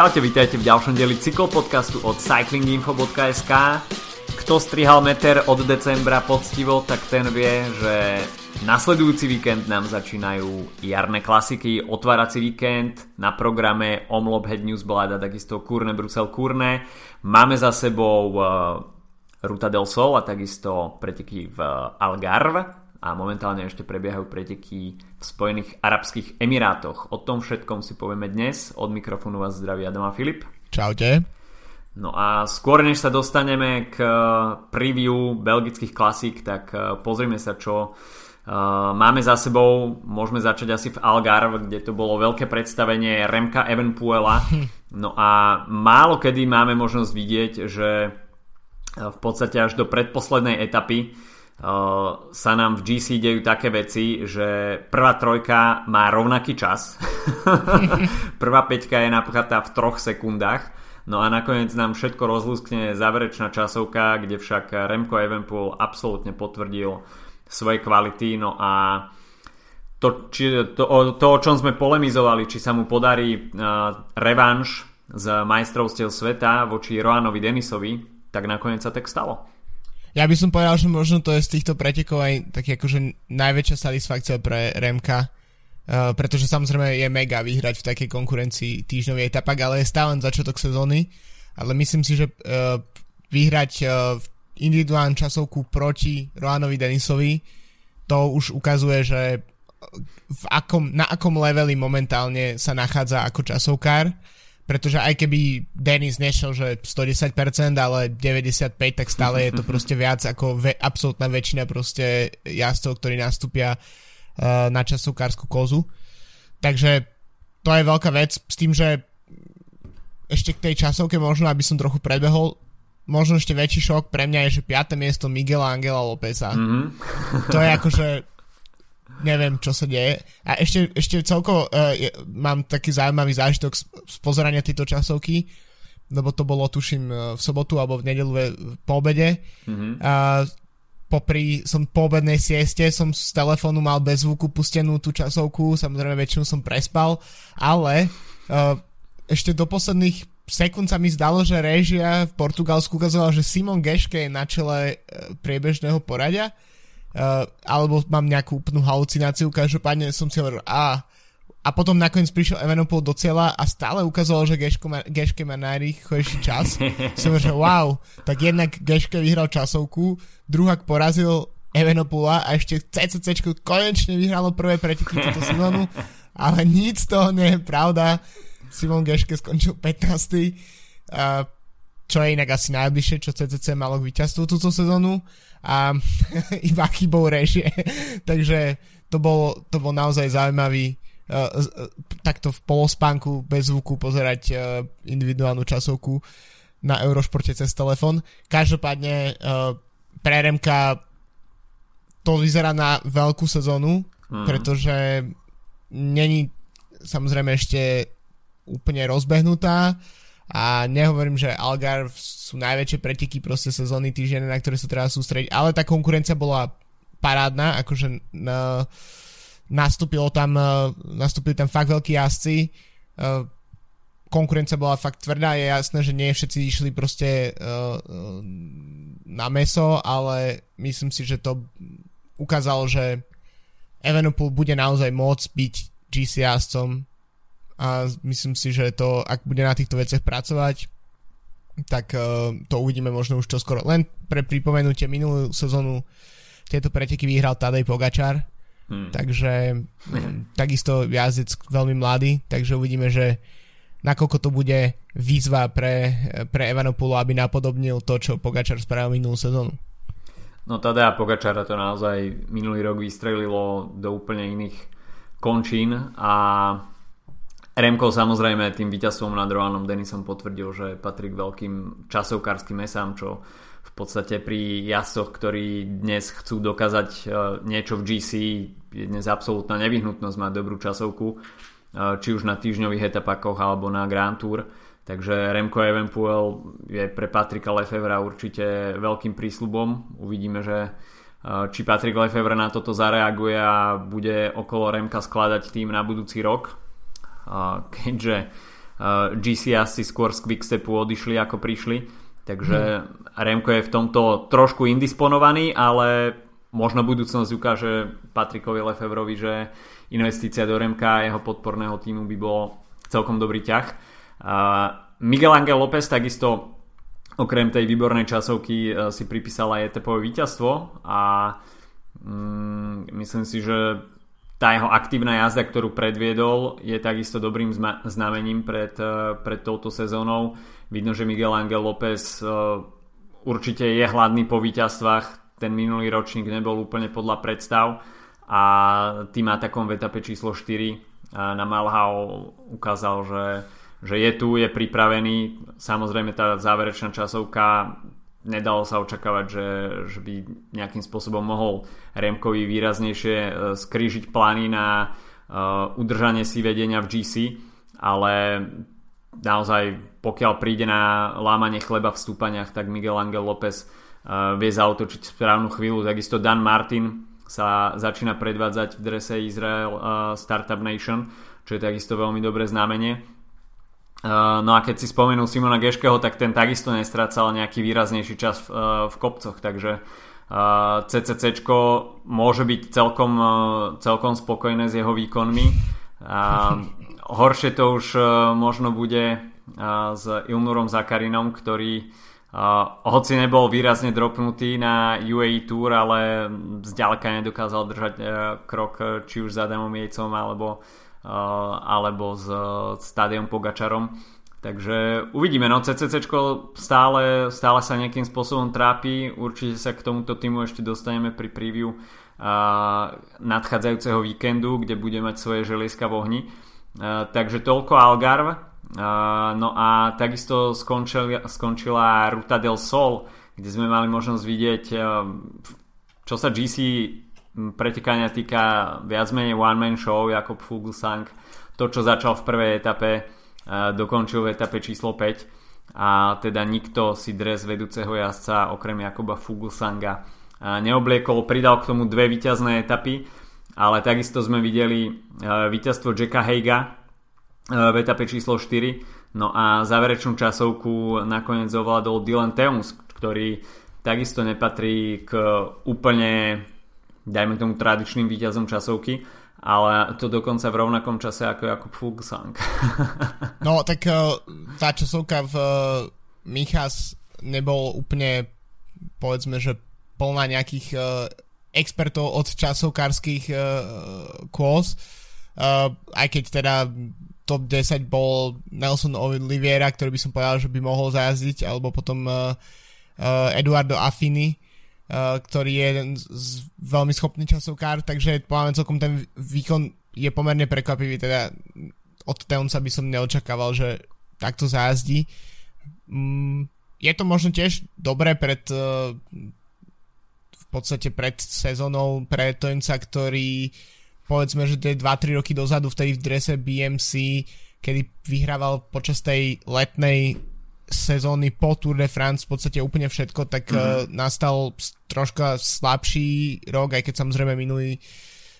Čaute, vítajte v ďalšom dieli cyklopodcastu od cyclinginfo.sk Kto strihal meter od decembra poctivo, tak ten vie, že nasledujúci víkend nám začínajú jarné klasiky, otvárací víkend, na programe Omlop Head Newsblad a takisto Kurne Brusel Kurne. Máme za sebou uh, Ruta del Sol a takisto preteky v Algarve a momentálne ešte prebiehajú preteky v Spojených Arabských Emirátoch. O tom všetkom si povieme dnes. Od mikrofónu vás zdraví Adam a Filip. Čaute. No a skôr než sa dostaneme k eh, preview belgických klasík, tak eh, pozrime sa, čo Uh, máme za sebou, môžeme začať asi v Algarve, kde to bolo veľké predstavenie Remka Evenpuela. No a málo kedy máme možnosť vidieť, že v podstate až do predposlednej etapy sa nám v GC dejú také veci, že prvá trojka má rovnaký čas. prvá peťka je napríklad v troch sekundách. No a nakoniec nám všetko rozlúskne záverečná časovka, kde však Remco Evenpool absolútne potvrdil svoje kvality. No a to, či, to, to, o čom sme polemizovali, či sa mu podarí uh, revanš z majstrovstiev sveta voči Roanovi Denisovi, tak nakoniec sa tak stalo. Ja by som povedal, že možno to je z týchto pretekov aj taký akože najväčšia satisfakcia pre Remka, uh, pretože samozrejme je mega vyhrať v takej konkurencii týždňový etapak, ale je stále začiatok sezóny, ale myslím si, že uh, vyhrať uh, individuálnu časovku proti Roanovi Denisovi, to už ukazuje, že v akom, na akom leveli momentálne sa nachádza ako časovkár pretože aj keby Denis nešiel, že 110%, ale 95%, tak stále je to proste viac ako ve- absolútna väčšina proste jazdcov, ktorí nastúpia uh, na časovkárskú kozu. Takže to je veľká vec s tým, že ešte k tej časovke možno, aby som trochu predbehol, možno ešte väčší šok pre mňa je, že 5. miesto Miguela Angela Lópeza. Mm-hmm. To je akože neviem, čo sa deje. A ešte, ešte celkovo uh, je, mám taký zaujímavý zážitok z, z pozerania tejto časovky, lebo to bolo, tuším, uh, v sobotu alebo v nedelu po obede. Mm-hmm. Uh, popri, som po obednej sieste, som z telefónu mal bez zvuku pustenú tú časovku, samozrejme väčšinu som prespal, ale uh, ešte do posledných sekúnd sa mi zdalo, že režia v Portugalsku ukazovala, že Simon Geške je na čele priebežného poradia uh, alebo mám nejakú úplnú halucináciu, každopádne som si hovoril, a a potom nakoniec prišiel Evenepoel do cieľa a stále ukázalo, že Geško má, Geške má najrýchlejší čas. som že wow, tak jednak Geške vyhral časovku, druhák porazil Evenopula a ešte CCC konečne vyhralo prvé preteky túto sezónu, ale nič z toho nie je pravda. Simon Geške skončil 15. Uh, čo je inak asi najbližšie, čo CCC malo k víťazstvu túto sezónu a iba chybou režie. Takže to bol, to bol naozaj zaujímavý uh, uh, takto v polospánku bez zvuku pozerať uh, individuálnu časovku na Eurošporte cez telefon. Každopádne uh, pre Remka to vyzerá na veľkú sezónu, mm. pretože není samozrejme ešte úplne rozbehnutá a nehovorím, že Algarve sú najväčšie preteky proste sezóny týždeň, na ktoré sa treba sústrediť, ale tá konkurencia bola parádna, akože na, nastúpilo tam, nastúpili tam fakt veľkí jazdci, konkurencia bola fakt tvrdá, je jasné, že nie všetci išli proste na meso, ale myslím si, že to ukázalo, že Evenepoel bude naozaj môcť byť GC jazdcom a myslím si, že to, ak bude na týchto veciach pracovať, tak uh, to uvidíme možno už čoskoro. Len pre pripomenutie, minulú sezónu tieto preteky vyhral Tadej Pogačar, hmm. takže um, takisto jazdec veľmi mladý, takže uvidíme, že nakoľko to bude výzva pre, pre Evanopulu, aby napodobnil to, čo Pogačar spravil minulú sezónu. No Tadeja Pogačara to naozaj minulý rok vystrelilo do úplne iných končín a Remko samozrejme tým víťazstvom nad Roanom Denisom potvrdil, že patrí k veľkým časovkárským mesám, čo v podstate pri jazdcoch, ktorí dnes chcú dokázať e, niečo v GC, je dnes absolútna nevyhnutnosť mať dobrú časovku, e, či už na týždňových etapakoch alebo na Grand Tour. Takže Remco Evenpuel je pre Patrika Lefevra určite veľkým prísľubom. Uvidíme, že e, či Patrik Lefevre na toto zareaguje a bude okolo Remka skladať tým na budúci rok keďže GC asi skôr z Quickstepu odišli ako prišli, takže hmm. Remko je v tomto trošku indisponovaný, ale možno budúcnosť ukáže Patrikovi Lefevrovi, že investícia do Remka a jeho podporného týmu by bol celkom dobrý ťah. Miguel Angel López takisto okrem tej výbornej časovky si pripísal aj etapové víťazstvo a mm, myslím si, že tá jeho aktívna jazda, ktorú predviedol, je takisto dobrým znamením pred, eh, pred touto sezónou. Vidno, že Miguel Angel López eh, určite je hladný po víťazstvách. Ten minulý ročník nebol úplne podľa predstav a tým atakom v etape číslo 4 eh, na Malhau ukázal, že, že je tu, je pripravený. Samozrejme tá záverečná časovka nedalo sa očakávať, že, že by nejakým spôsobom mohol Remkovi výraznejšie e, skrížiť plány na uh, udržanie si vedenia v GC, ale naozaj pokiaľ príde na lámanie chleba v stúpaniach, tak Miguel Angel López uh, vie zautočiť správnu chvíľu. Takisto Dan Martin sa začína predvádzať v drese Israel Startup Nation, čo je takisto veľmi dobré znamenie no a keď si spomenul Simona Geškeho, tak ten takisto nestrácal nejaký výraznejší čas v, uh, v kopcoch, takže CCC môže byť celkom, celkom spokojné s jeho výkonmi. Horšie to už možno bude s Ilnurom Zakarinom, ktorý hoci nebol výrazne dropnutý na UAE Tour, ale zďaleka nedokázal držať krok či už s Adamom Jejcom alebo Eh, alebo s Stadiom Pogačarom. Takže uvidíme, no CCC stále, stále sa nejakým spôsobom trápi, určite sa k tomuto týmu ešte dostaneme pri preview uh, nadchádzajúceho víkendu, kde bude mať svoje želieska v ohni. Uh, takže toľko Algarve. No a takisto skončila, skončila Ruta del Sol, kde sme mali možnosť vidieť, čo sa GC pretekania týka viac menej one-man show Jakob Fuglsang. To, čo začal v prvej etape, e, dokončil v etape číslo 5 a teda nikto si dres vedúceho jazdca okrem Jakoba Fuglsanga e, neobliekol. Pridal k tomu dve víťazné etapy, ale takisto sme videli e, víťazstvo Jacka Heiga v etape číslo 4 no a záverečnú časovku nakoniec ovládol Dylan Teuns, ktorý takisto nepatrí k úplne dajme tomu tradičným výťazom časovky, ale to dokonca v rovnakom čase ako Jakub Fuglsang. no tak eh, tá časovka v eh, Michas nebol úplne povedzme, že plná nejakých uh, expertov od časovkárskych kôz. Aj keď teda top 10 bol Nelson Oliveira, ktorý by som povedal, že by mohol zajazdiť, alebo potom Eduardo Affini, ktorý je jeden z veľmi schopný časovkár, takže poviem celkom ten výkon je pomerne prekvapivý, teda od Teonca by som neočakával, že takto zájazdí. Mm, je to možno tiež dobré pred uh, v podstate pred sezónou pre Teonca, ktorý povedzme, že to je 2-3 roky dozadu vtedy v drese BMC, kedy vyhrával počas tej letnej sezóny po Tour de France v podstate úplne všetko, tak mm-hmm. uh, nastal troška slabší rok, aj keď samozrejme minulý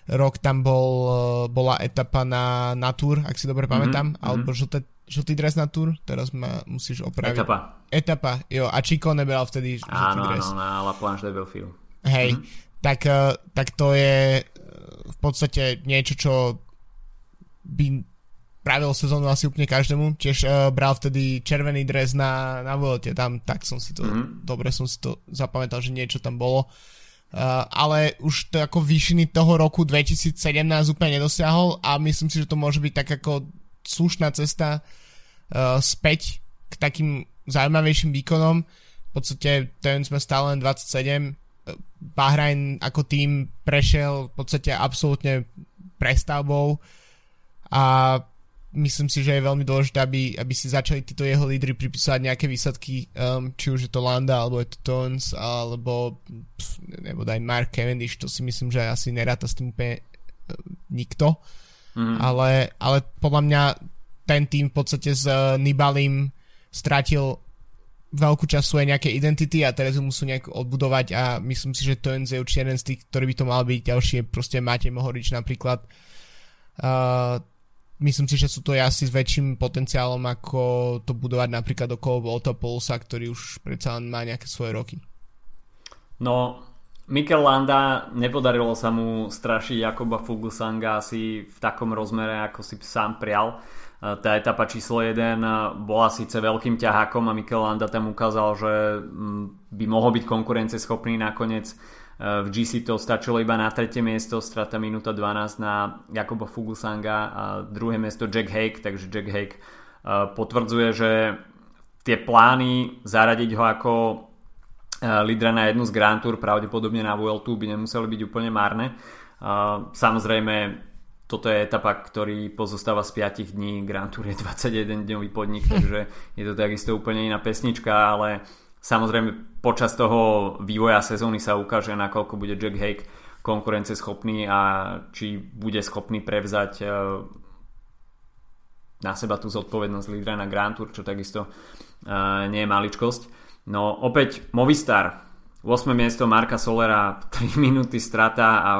rok tam bol, uh, bola etapa na, na Tour, ak si dobre pamätám, mm-hmm. alebo žlté, žltý dres na Tour, teraz ma musíš opraviť. Etapa. Etapa, jo, a Chico nebral vtedy žltý áno, dres. Áno, na La Planche de Belfield. Hej, mm-hmm. tak, uh, tak to je v podstate niečo, čo by pravil sezónu asi úplne každému. Tiež uh, bral vtedy červený dres na, na Vuelte, tam tak som si to, mm-hmm. dobre som si to zapamätal, že niečo tam bolo. Uh, ale už to ako výšiny toho roku 2017 úplne nedosiahol a myslím si, že to môže byť tak ako slušná cesta uh, späť k takým zaujímavejším výkonom. V podstate ten sme stále len 27. Bahrain ako tým prešiel v podstate absolútne prestavbou a myslím si, že je veľmi dôležité, aby, aby si začali títo jeho lídry pripisovať nejaké výsledky, um, či už je to Landa, alebo je to Tones, alebo pf, nebo daj Mark Cavendish, to si myslím, že asi neráta s tým úplne uh, nikto. Mm. Ale, ale podľa mňa ten tým v podstate s uh, Nibalim stratil veľkú času aj nejaké identity a teraz ju musú nejak odbudovať a myslím si, že Tones je určite jeden z tých, ktorý by to mal byť. Ďalšie proste Matej Mohorič napríklad. Uh, myslím si, že sú to asi s väčším potenciálom, ako to budovať napríklad okolo Volta Polsa, ktorý už predsa len má nejaké svoje roky. No, Mikel Landa nepodarilo sa mu strašiť Jakoba Fuglsanga asi v takom rozmere, ako si sám prial. E, tá etapa číslo 1 e, bola síce veľkým ťahákom a Mikel Landa tam ukázal, že mm, by mohol byť konkurenceschopný nakoniec. E, v GC to stačilo iba na tretie miesto, strata minúta 12 na Jakoba Fuglsanga a druhé miesto Jack Hake, takže Jack Hake potvrdzuje, že tie plány zaradiť ho ako Eh, lídra na jednu z Grand Tour, pravdepodobne na Vueltu by nemuseli byť úplne márne. Eh, samozrejme, toto je etapa, ktorý pozostáva z 5 dní, Grand Tour je 21 dňový podnik, takže je to takisto úplne iná pesnička, ale samozrejme počas toho vývoja sezóny sa ukáže, nakoľko bude Jack Hake konkurenceschopný a či bude schopný prevzať eh, na seba tú zodpovednosť lídra na Grand Tour, čo takisto nie je maličkosť. No opäť Movistar 8. miesto Marka Solera 3 minúty strata a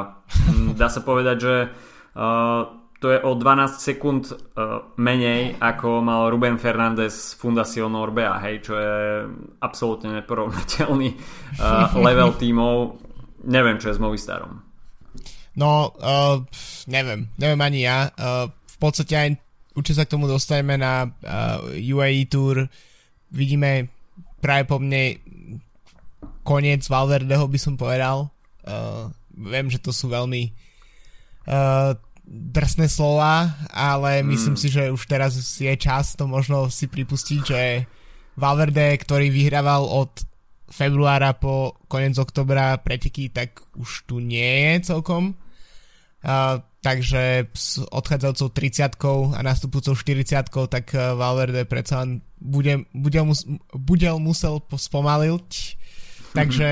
mm, dá sa povedať, že uh, to je o 12 sekúnd uh, menej ako mal Ruben Fernández z Fundación Orbea, hej, čo je absolútne neporovnateľný uh, level tímov. Neviem, čo je s Movistarom. No, uh, neviem. Neviem ani ja. Uh, v podstate aj určite sa k tomu dostaneme na uh, UAE Tour. Vidíme práve po mne koniec Valverdeho by som povedal. Uh, viem, že to sú veľmi uh, drsné slova, ale mm. myslím si, že už teraz je čas to možno si pripustiť, že Valverde, ktorý vyhrával od februára po koniec oktobra preteky, tak už tu nie je celkom. Uh, takže s odchádzajúcou 30 a nastupujúcou 40 tak uh, Valverde predsa len bude, bude, mus, bude musel spomaliť, takže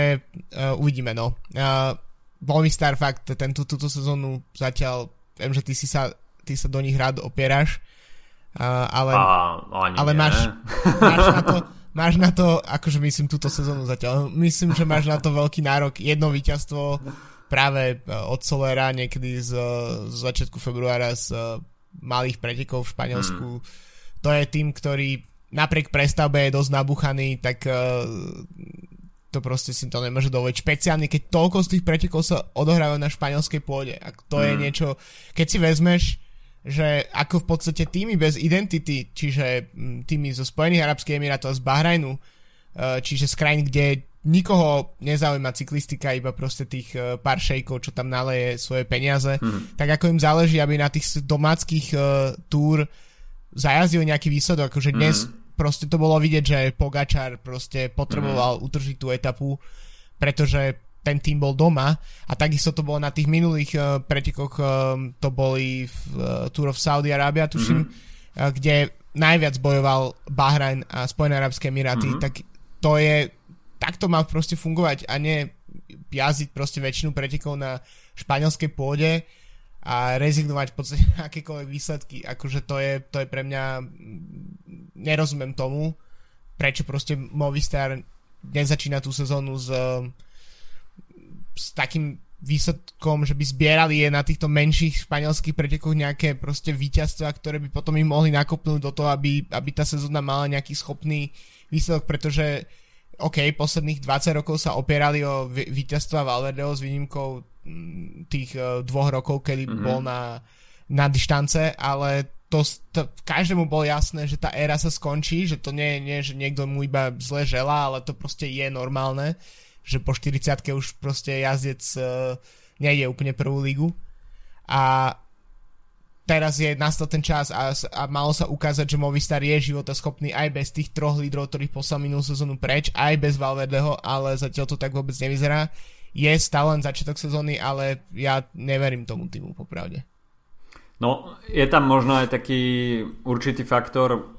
uh, uvidíme no. Uh, veľmi star fakt, tento, túto sezónu zatiaľ, viem, že ty si sa, ty sa do nich rád opieraš, uh, ale, a, ale máš, máš na to máš na to, akože myslím túto sezónu zatiaľ, myslím, že máš na to veľký nárok, jedno víťazstvo práve e, od Solera niekedy z, z začiatku februára z uh, malých pretekov v Španielsku. Mm. To je tým, ktorý napriek prestavbe je dosť nabuchaný, tak uh, to proste si to nemôže dovoliť. Špeciálne, keď toľko z tých pretekov sa odohrávajú na španielskej pôde. A to mm. je niečo, keď si vezmeš, že ako v podstate týmy bez identity, čiže týmy zo Spojených Arabských Emirátov a z Bahrajnu, čiže z krajín, kde nikoho nezaujíma cyklistika, iba proste tých uh, pár šejkov, čo tam naleje svoje peniaze, hmm. tak ako im záleží, aby na tých domáckých uh, túr zajazdil nejaký výsledok, akože dnes hmm. Proste to bolo vidieť, že Pogačar proste potreboval hmm. utržiť tú etapu, pretože ten tým bol doma a takisto to bolo na tých minulých uh, pretekoch, uh, to boli v uh, Tour of Saudi Arabia, tuším, mm-hmm. uh, kde najviac bojoval Bahrajn a Spojené Arabské Emiráty, mm-hmm. tak to je tak to má proste fungovať a nie jazdiť proste väčšinu pretekov na španielskej pôde a rezignovať v podstate akékoľvek výsledky. Akože to je, to je pre mňa nerozumiem tomu, prečo proste Movistar nezačína tú sezónu s, s takým výsledkom, že by zbierali je na týchto menších španielských pretekoch nejaké proste víťazstva, ktoré by potom im mohli nakopnúť do toho, aby, aby tá sezóna mala nejaký schopný výsledok, pretože OK, posledných 20 rokov sa opierali o víťazstva Valverdeho s výnimkou mm, tých uh, dvoch rokov, kedy mm-hmm. bol na, na dištance, ale to, to každému bolo jasné, že tá éra sa skončí, že to nie je, nie, že niekto mu iba zle želá, ale to proste je normálne, že po 40 už proste jazdec uh, nejde úplne prvú ligu. A teraz je nastal ten čas a, a malo sa ukázať, že Movistar je životaschopný aj bez tých troch lídrov, ktorých poslal minulú sezónu preč, aj bez Valverdeho, ale zatiaľ to tak vôbec nevyzerá. Je stále len začiatok sezóny, ale ja neverím tomu týmu, popravde. No, je tam možno aj taký určitý faktor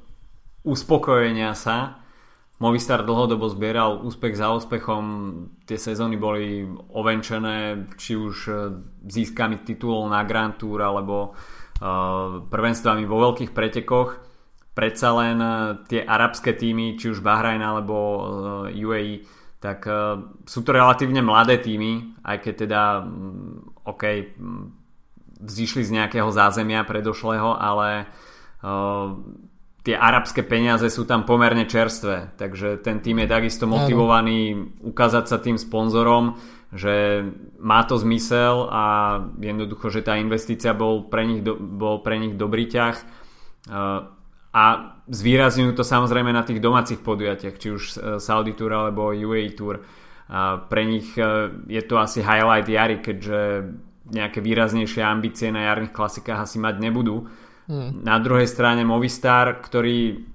uspokojenia sa. Movistar dlhodobo zbieral úspech za úspechom, tie sezóny boli ovenčené, či už získami titulov na Grand Tour, alebo Uh, prvenstvami vo veľkých pretekoch. Predsa len uh, tie arabské týmy, či už Bahrajn alebo UAE, uh, tak sú to relatívne mladé týmy, aj keď teda, mm, OK, mm, vzýšli z nejakého zázemia predošlého, ale uh, tie arabské peniaze sú tam pomerne čerstvé, takže ten tým je takisto motivovaný ukázať sa tým sponzorom, že má to zmysel a jednoducho, že tá investícia bol pre nich, do, bol pre nich dobrý ťah. A zvýrazňujú to samozrejme na tých domácich podujatiach, či už Saudi Tour alebo UAE Tour. A pre nich je to asi highlight jary, keďže nejaké výraznejšie ambície na jarných klasikách asi mať nebudú Hmm. Na druhej strane Movistar, ktorý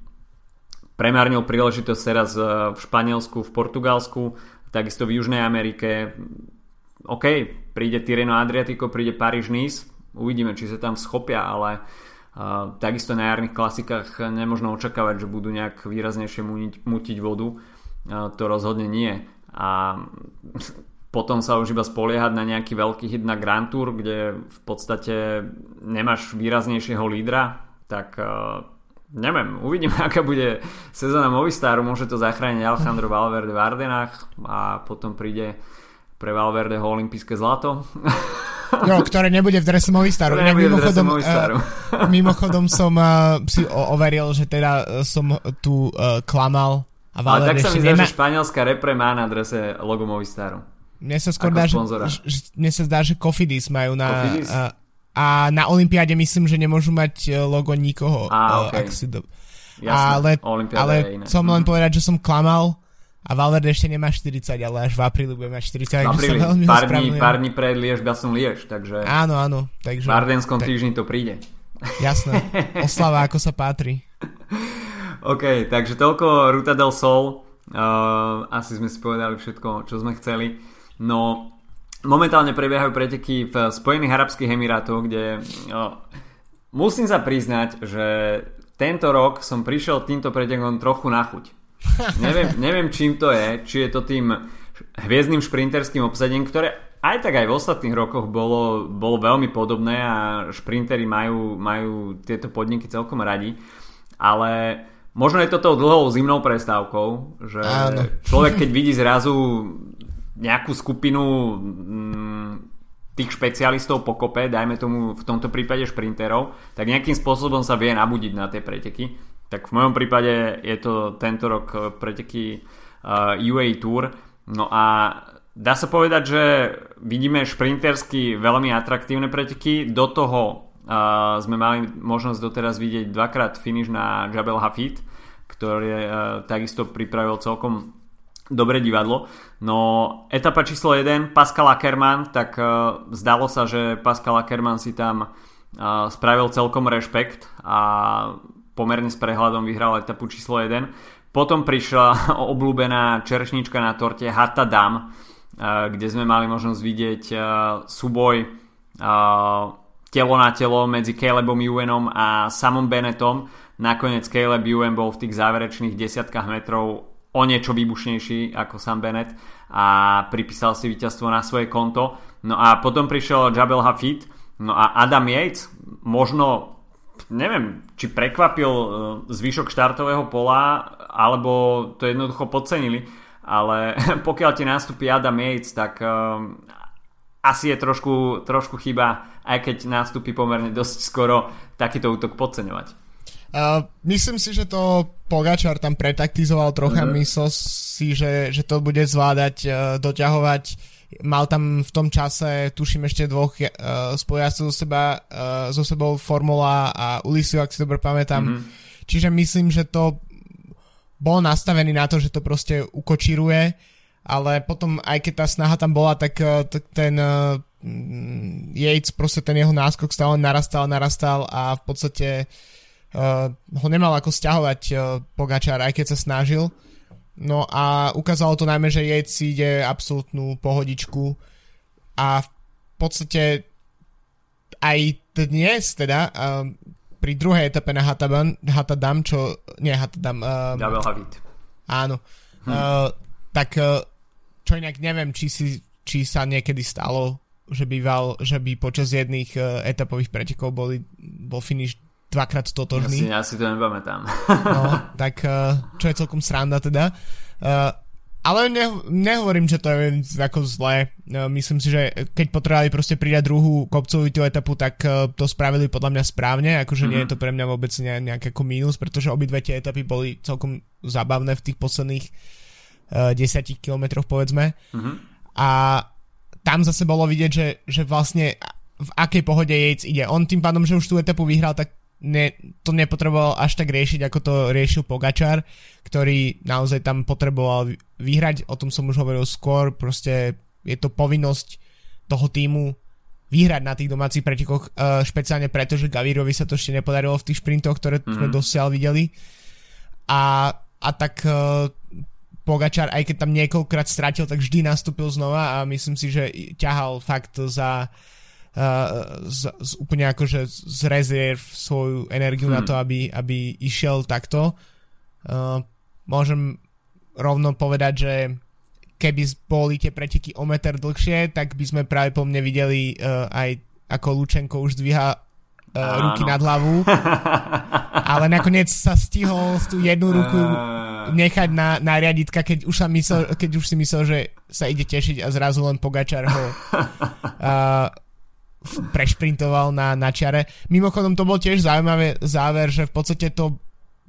premárnil príležitosť teraz e, v Španielsku, v Portugalsku, takisto v Južnej Amerike. OK, príde Tireno Adriatico, príde Paríž Nice, uvidíme, či sa tam schopia, ale uh, takisto na jarných klasikách nemožno očakávať, že budú nejak výraznejšie mutiť vodu. To rozhodne nie. A potom sa už iba spoliehať na nejaký veľký hit na Grand Tour, kde v podstate nemáš výraznejšieho lídra, tak uh, neviem, uvidíme, aká bude sezóna Movistaru, môže to zachrániť Alejandro Valverde v Ardenách a potom príde pre Valverdeho olympijské zlato. Jo, ktoré nebude v drese Movistaru. Nebude mimochodom, Movistaru. Uh, mimochodom som uh, si overil, že teda som tu uh, klamal a Valverde Ale tak sa mi zdá, nemá... že španielská repre má na drese logo Movistaru. Mne sa skôr dá, že, mne sa zdá, že Cofidis majú na... A, a na Olympiáde myslím, že nemôžu mať logo nikoho. A, okay. ak si do... Jasne, ale, ale som len mhm. povedať, že som klamal a Valverde ešte nemá 40, ale až v apríli bude mať 40. V apríli, pár dní, pár dní pred Liež, som Liež, takže áno, áno, takže, v Ardenskom tak, týždni to príde. Jasné, oslava ako sa patrí. OK, takže toľko Ruta del Sol. Uh, asi sme si povedali všetko, čo sme chceli. No, momentálne prebiehajú preteky v Spojených Arabských Emirátoch, kde no, musím sa priznať, že tento rok som prišiel týmto pretekom trochu na chuť. Neviem, neviem čím to je, či je to tým hviezdnym šprinterským obsadením, ktoré aj tak aj v ostatných rokoch bolo, bolo veľmi podobné a šprintery majú, majú tieto podniky celkom radi, ale možno je to tou dlhou zimnou prestávkou, že Áno. človek keď vidí zrazu nejakú skupinu mm, tých špecialistov pokope, dajme tomu v tomto prípade šprinterov, tak nejakým spôsobom sa vie nabudiť na tie preteky. Tak v mojom prípade je to tento rok eh, preteky uh, eh, UA Tour. No a dá sa povedať, že vidíme šprintersky veľmi atraktívne preteky. Do toho uh, sme mali možnosť doteraz vidieť dvakrát finish na Jabel Hafid, ktorý uh, takisto pripravil celkom dobré divadlo. No etapa číslo 1, Pascal Ackermann, tak uh, zdalo sa, že Pascal Ackermann si tam uh, spravil celkom rešpekt a pomerne s prehľadom vyhral etapu číslo 1. Potom prišla obľúbená čerešnička na torte Hatta Dam, uh, kde sme mali možnosť vidieť uh, súboj uh, telo na telo medzi Calebom Ewanom a Samom Bennettom. Nakoniec Caleb Ewan bol v tých záverečných desiatkách metrov o niečo výbušnejší ako Sam Bennett a pripísal si víťazstvo na svoje konto. No a potom prišiel Jabel Hafid, no a Adam Yates možno neviem, či prekvapil e, zvyšok štartového pola, alebo to jednoducho podcenili, ale pokiaľ ti nastúpi Adam Yates, tak um, asi je trošku, trošku chyba, aj keď nastúpi pomerne dosť skoro, takýto útok podceňovať. Uh, myslím si, že to Pogačar tam pretaktizoval trocha, mm-hmm. myslel si, že, že to bude zvládať, uh, doťahovať. Mal tam v tom čase, tuším ešte dvoch uh, spojacov zo, seba, uh, zo sebou Formula a Ulisiu, ak si dobre pamätám. Mm-hmm. Čiže myslím, že to bol nastavený na to, že to proste ukočíruje, ale potom aj keď tá snaha tam bola, tak, uh, tak ten uh, Yates, proste ten jeho náskok stále narastal, narastal a v podstate uh, ho nemal ako stiahovať uh, Pogačar, aj keď sa snažil. No a ukázalo to najmä, že Yates ide absolútnu pohodičku a v podstate aj dnes teda uh, pri druhej etape na Hataban, Hatadam, čo... Nie, Hatadam... Uh, Double Havit. Áno. Hm. Uh, tak uh, čo inak neviem, či, si, či sa niekedy stalo, že, býval, že by počas jedných uh, etapových pretekov boli, bol finish dvakrát totožný. Ja si, ja si to nepamätám. no, tak eh, čo je celkom sranda teda. Uh, ale ne, nehovorím, že to je ako zlé. No, myslím si, že keď potrebovali proste pridať druhú kopcovú tú etapu, tak to spravili podľa mňa správne. Akože mm-hmm. nie je mhm. to pre mňa vôbec ne, nejaké ako mínus, pretože obidve tie etapy boli celkom zábavné v tých posledných uh, 10 kilometroch povedzme. Mm-hmm. A tam zase bolo vidieť, že, že vlastne v akej pohode Yates ide. On tým pádom, že už tú etapu vyhral, tak ne, to nepotreboval až tak riešiť, ako to riešil Pogačar, ktorý naozaj tam potreboval vyhrať, o tom som už hovoril skôr, proste je to povinnosť toho týmu vyhrať na tých domácich pretekoch, uh, špeciálne preto, že Gavirovi sa to ešte nepodarilo v tých šprintoch, ktoré mm-hmm. sme dosiaľ videli. A, a tak uh, Pogačar, aj keď tam niekoľkrát stratil, tak vždy nastúpil znova a myslím si, že ťahal fakt za z, z úplne akože z rezerv svoju energiu hmm. na to, aby, aby išiel takto. Uh, môžem rovno povedať, že keby boli tie preteky o meter dlhšie, tak by sme práve po mne videli uh, aj ako Lučenko už dvíha uh, ruky nad hlavu. Ale nakoniec sa stihol tú jednu ruku nechať na, na riaditka, keď už, sa myslel, keď už si myslel, že sa ide tešiť a zrazu len Pogačar ho uh, prešprintoval na, na čiare. Mimochodom to bol tiež zaujímavý záver, že v podstate to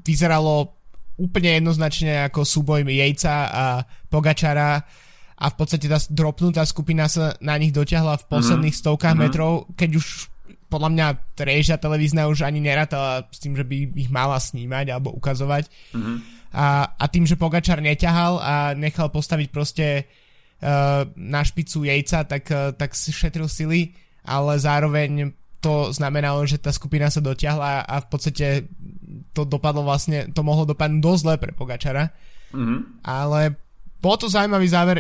vyzeralo úplne jednoznačne ako súboj Jejca a Pogačara a v podstate tá dropnutá skupina sa na nich dotiahla v posledných mm-hmm. stovkách mm-hmm. metrov, keď už podľa mňa trežia televízna už ani nerátala s tým, že by ich mala snímať alebo ukazovať. Mm-hmm. A, a tým, že Pogačar neťahal a nechal postaviť proste uh, na špicu Jejca, tak, uh, tak si šetril sily ale zároveň to znamenalo, že tá skupina sa dotiahla a v podstate to dopadlo vlastne, to mohlo dopadnúť dosť zle pre Pogačara. Mm-hmm. Ale bol to zaujímavý záver.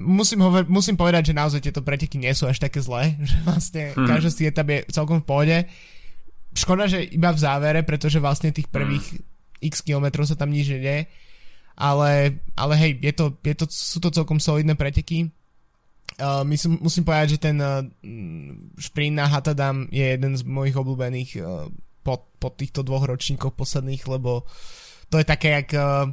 Musím, hovor, musím povedať, že naozaj tieto preteky nie sú až také zlé, že vlastne mm-hmm. každá z etap je celkom v pohode. Škoda, že iba v závere, pretože vlastne tých prvých mm. x kilometrov sa tam nič nedie. Ale, ale hej, je to, je to, sú to celkom solidné preteky. Uh, myslím, musím povedať, že ten uh, šprint na Hatadam je jeden z mojich obľúbených uh, po, po týchto dvoch ročníkoch posledných, lebo to je také, jak uh,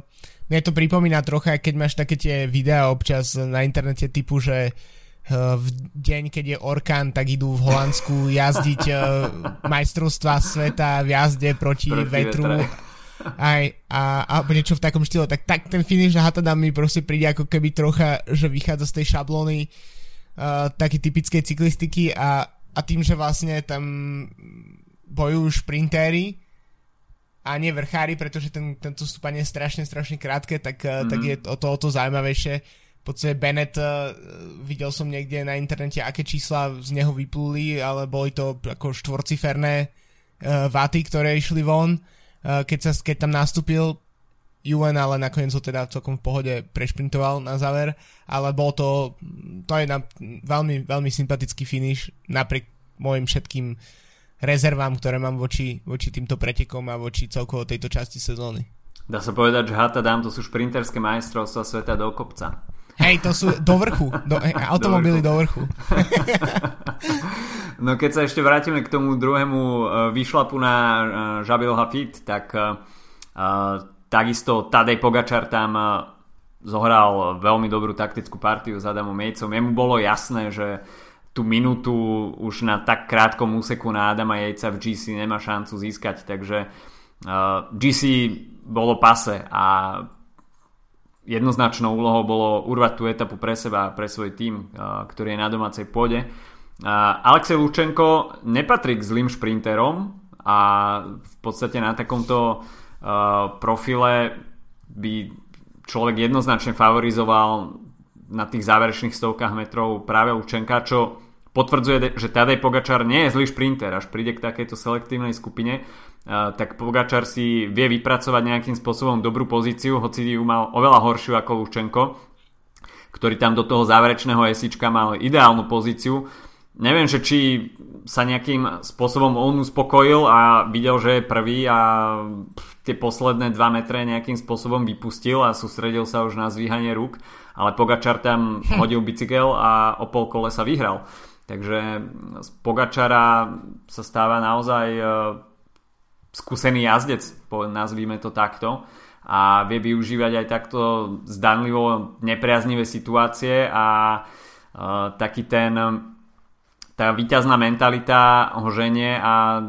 mne to pripomína trocha, keď máš také tie videá občas na internete typu, že uh, v deň, keď je orkán, tak idú v Holandsku jazdiť uh, majstrovstva sveta v jazde proti, proti vetru. Vetre aj, a, alebo niečo v takom štýle, tak, tak ten finish na Hatada mi proste príde ako keby trocha, že vychádza z tej šablóny uh, také typickej cyklistiky a, a tým, že vlastne tam bojujú šprintéry a nie vrchári, pretože ten, tento stúpanie je strašne, strašne krátke, tak, mm-hmm. tak je o to, o to zaujímavejšie. V podstate Bennett, uh, videl som niekde na internete, aké čísla z neho vypluli, ale boli to ako štvorciferné uh, vaty, ktoré išli von keď, sa, keď tam nastúpil UN, ale nakoniec ho teda celkom v pohode prešprintoval na záver, ale bol to, to je na, veľmi, veľmi sympatický finish napriek môjim všetkým rezervám, ktoré mám voči, voči týmto pretekom a voči celkovo tejto časti sezóny. Dá sa povedať, že Hata dám, to sú šprinterské majstrovstvá sveta do kopca. Hej, to sú do vrchu. Do, automobily do vrchu. Do vrchu. no keď sa ešte vrátime k tomu druhému uh, vyšlapu na uh, Žabil Hafid, tak uh, takisto Tadej Pogačar tam zohral veľmi dobrú taktickú partiu s Adamom Mejcom. Jemu bolo jasné, že tú minútu už na tak krátkom úseku na Adama Jejca v GC nemá šancu získať, takže uh, GC bolo pase a jednoznačnou úlohou bolo urvať tú etapu pre seba a pre svoj tým, ktorý je na domácej pôde. Alexej Lučenko nepatrí k zlým šprinterom a v podstate na takomto profile by človek jednoznačne favorizoval na tých záverečných stovkách metrov práve Lučenka, čo potvrdzuje, že Tadej Pogačar nie je zlý šprinter, až príde k takejto selektívnej skupine tak Pogačar si vie vypracovať nejakým spôsobom dobrú pozíciu, hoci ju mal oveľa horšiu ako Lučenko, ktorý tam do toho záverečného esička mal ideálnu pozíciu. Neviem, že či sa nejakým spôsobom on uspokojil a videl, že je prvý a tie posledné 2 metre nejakým spôsobom vypustil a sústredil sa už na zvíhanie rúk, ale Pogačar tam hodil bicykel a o pol kole sa vyhral. Takže z Pogačara sa stáva naozaj skúsený jazdec, nazvíme to takto. a vie využívať aj takto zdanlivo nepriaznivé situácie a taký ten tá víťazná mentalita ho ženie a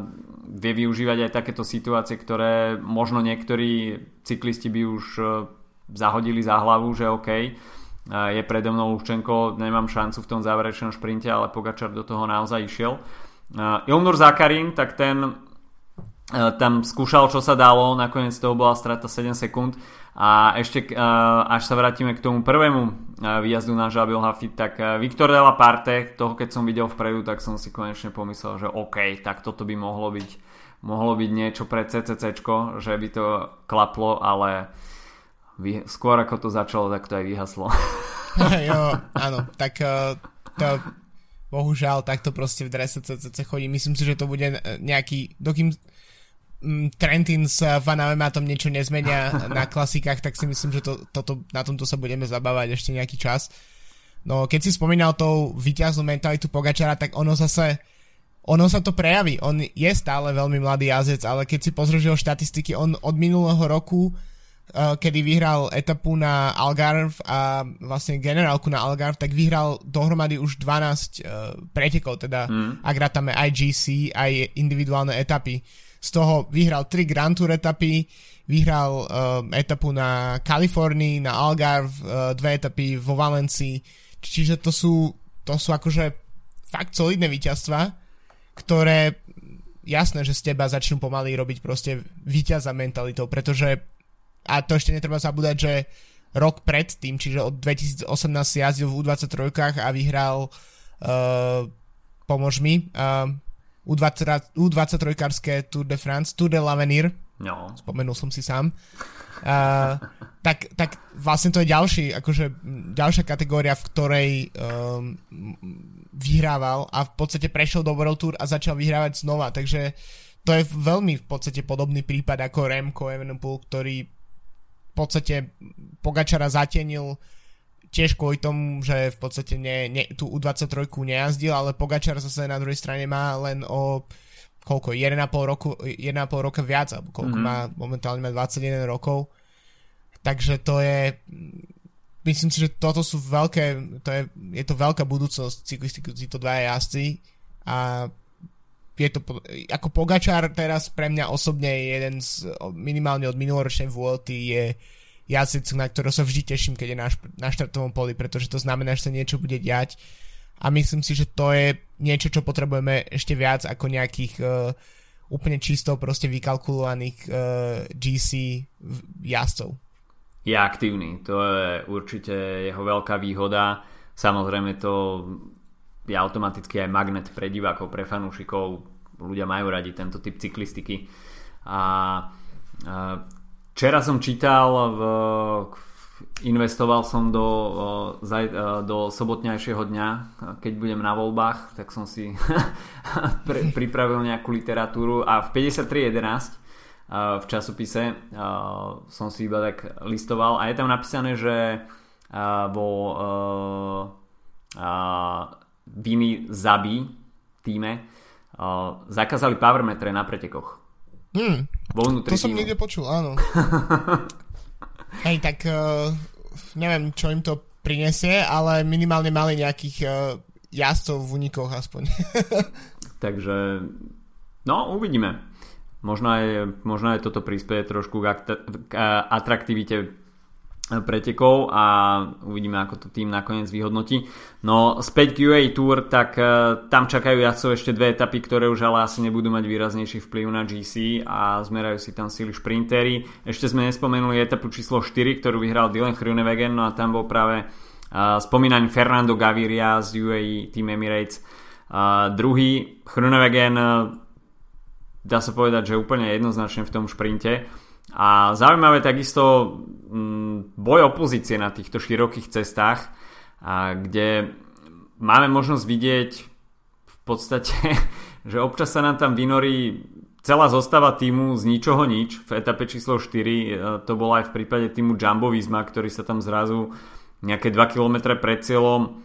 vie využívať aj takéto situácie, ktoré možno niektorí cyklisti by už e, zahodili za hlavu, že OK, e, je predo mnou Lučenko, nemám šancu v tom záverečnom šprinte, ale Pogačar do toho naozaj išiel. E, Ilnur Zakarin, tak ten tam skúšal, čo sa dalo, nakoniec toho bola strata 7 sekúnd a ešte až sa vrátime k tomu prvému výjazdu na Žabil Hafid, tak Viktor Della Parte, toho keď som videl vpredu, tak som si konečne pomyslel, že OK, tak toto by mohlo byť, mohlo byť niečo pre CCC, že by to klaplo, ale skôr ako to začalo, tak to aj vyhaslo. jo, áno, tak to bohužiaľ takto proste v drese CCC chodí. Myslím si, že to bude nejaký, dokým Mm, Trentin s Van Avematom niečo nezmenia na klasikách, tak si myslím, že to, toto, na tomto sa budeme zabávať ešte nejaký čas. No keď si spomínal tou vyťaznú mentalitu Pogačara, tak ono zase ono sa to prejaví. On je stále veľmi mladý jazdec, ale keď si pozrieš jeho štatistiky, on od minulého roku, uh, kedy vyhral etapu na Algarve a vlastne generálku na Algarve, tak vyhral dohromady už 12 uh, pretekov, teda mm. ak rátame aj GC, aj individuálne etapy. Z toho vyhral 3 Grand Tour etapy, vyhral uh, etapu na Kalifornii, na Algarve, uh, dve etapy vo Valencii. Čiže to sú, to sú akože fakt solidné víťazstva, ktoré jasné, že z teba začnú pomaly robiť proste víťaza mentalitou, pretože a to ešte netreba zabúdať, že rok pred tým, čiže od 2018 jazdil v U23 a vyhral uh, pomož mi, uh, u23, U23 Tour de France, Tour de l'Avenir, no. spomenul som si sám, uh, tak, tak vlastne to je ďalší, akože ďalšia kategória, v ktorej um, vyhrával a v podstate prešiel do World Tour a začal vyhrávať znova, takže to je veľmi v podstate podobný prípad ako Remco Evenepoel, ktorý v podstate Pogačara zatienil tiež kvôli tomu, že v podstate ne, ne, tú U23 nejazdil, ale Pogačar zase na druhej strane má len o koľko, 1,5 roku, 1,5 roka viac, alebo koľko mm-hmm. má, momentálne má 21 rokov. Takže to je, myslím si, že toto sú veľké, to je, je to veľká budúcnosť cyklistiky, títo dva jazdci a je to, ako Pogačar teraz pre mňa osobne je jeden z, minimálne od minuloročnej Vuelty je jazdec, na ktorého sa vždy teším, keď je na, na štartovom poli, pretože to znamená, že sa niečo bude diať a myslím si, že to je niečo, čo potrebujeme ešte viac ako nejakých uh, úplne čisto proste vykalkulovaných uh, e, GC jazdcov. Je aktívny, to je určite jeho veľká výhoda. Samozrejme to je automaticky aj magnet pre divákov, pre fanúšikov. Ľudia majú radi tento typ cyklistiky. A, Včera som čítal, investoval som do, do sobotňajšieho dňa, keď budem na voľbách, tak som si pripravil nejakú literatúru a v 53.11 v časopise som si iba tak listoval a je tam napísané, že vo Vimy Zabi týme zakázali powermetre na pretekoch. Hmm, to som niekde počul, áno. Hej, tak uh, neviem, čo im to prinesie, ale minimálne mali nejakých uh, jazdcov v unikoch aspoň. Takže, no, uvidíme. Možno aj, možno aj toto prispieje trošku k, k atraktivite pretekov a uvidíme, ako to tým nakoniec vyhodnotí. No späť k UAE Tour, tak uh, tam čakajú jazdcov ešte dve etapy, ktoré už ale asi nebudú mať výraznejší vplyv na GC a zmerajú si tam sily šprintery. Ešte sme nespomenuli etapu číslo 4, ktorú vyhral Dylan Groenewegen, no a tam bol práve uh, spomínaný Fernando Gaviria z UAE Team Emirates. Uh, druhý Groenewegen uh, dá sa povedať, že úplne jednoznačne v tom šprinte a zaujímavé takisto mm, boj opozície na týchto širokých cestách, kde máme možnosť vidieť v podstate, že občas sa nám tam vynorí celá zostava týmu z ničoho nič. V etape číslo 4 e, to bolo aj v prípade týmu Jumbo Visma, ktorý sa tam zrazu nejaké 2 km pred cieľom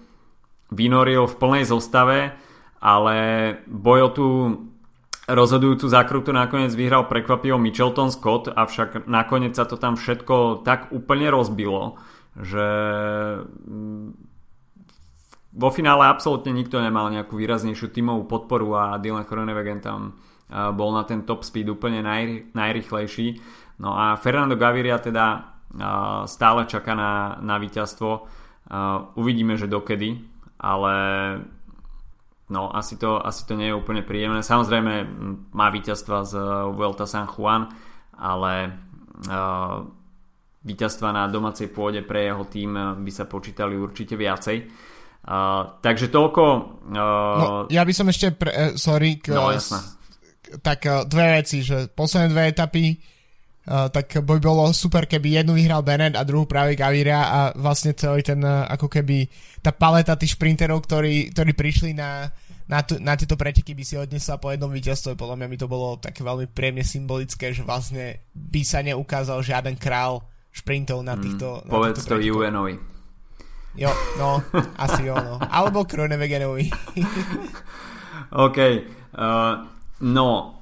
vynoril v plnej zostave, ale boj o tú rozhodujúcu zákrutu nakoniec vyhral prekvapivo Michelton Scott, avšak nakoniec sa to tam všetko tak úplne rozbilo, že mm, vo finále absolútne nikto nemal nejakú výraznejšiu tímovú podporu a Dylan Groenewegen tam bol na ten top speed úplne naj, najrychlejší. No a Fernando Gaviria teda stále čaká na, na víťazstvo. Uvidíme, že dokedy, ale no asi to, asi to nie je úplne príjemné. Samozrejme má víťazstva z Vuelta San Juan, ale víťazstva na domácej pôde pre jeho tým by sa počítali určite viacej. Uh, takže toľko... Uh... No, ja by som ešte... Pre, uh, sorry. K, no, jasné. Tak uh, dve veci, že posledné dve etapy Uh, tak by bolo super, keby jednu vyhral Bennett a druhú práve Gaviria a vlastne celý ten, uh, ako keby tá paleta tých šprinterov, ktorí, ktorí prišli na, na, tu, na tieto preteky by si odnesla po jednom víťazstve. Podľa mňa mi to bolo také veľmi príjemne symbolické, že vlastne by sa neukázal žiaden král šprintov na mm, týchto mm, Povedz to Juvenovi. Jo, no, asi jo, no. Alebo Kronevegenovi. OK. Uh, no,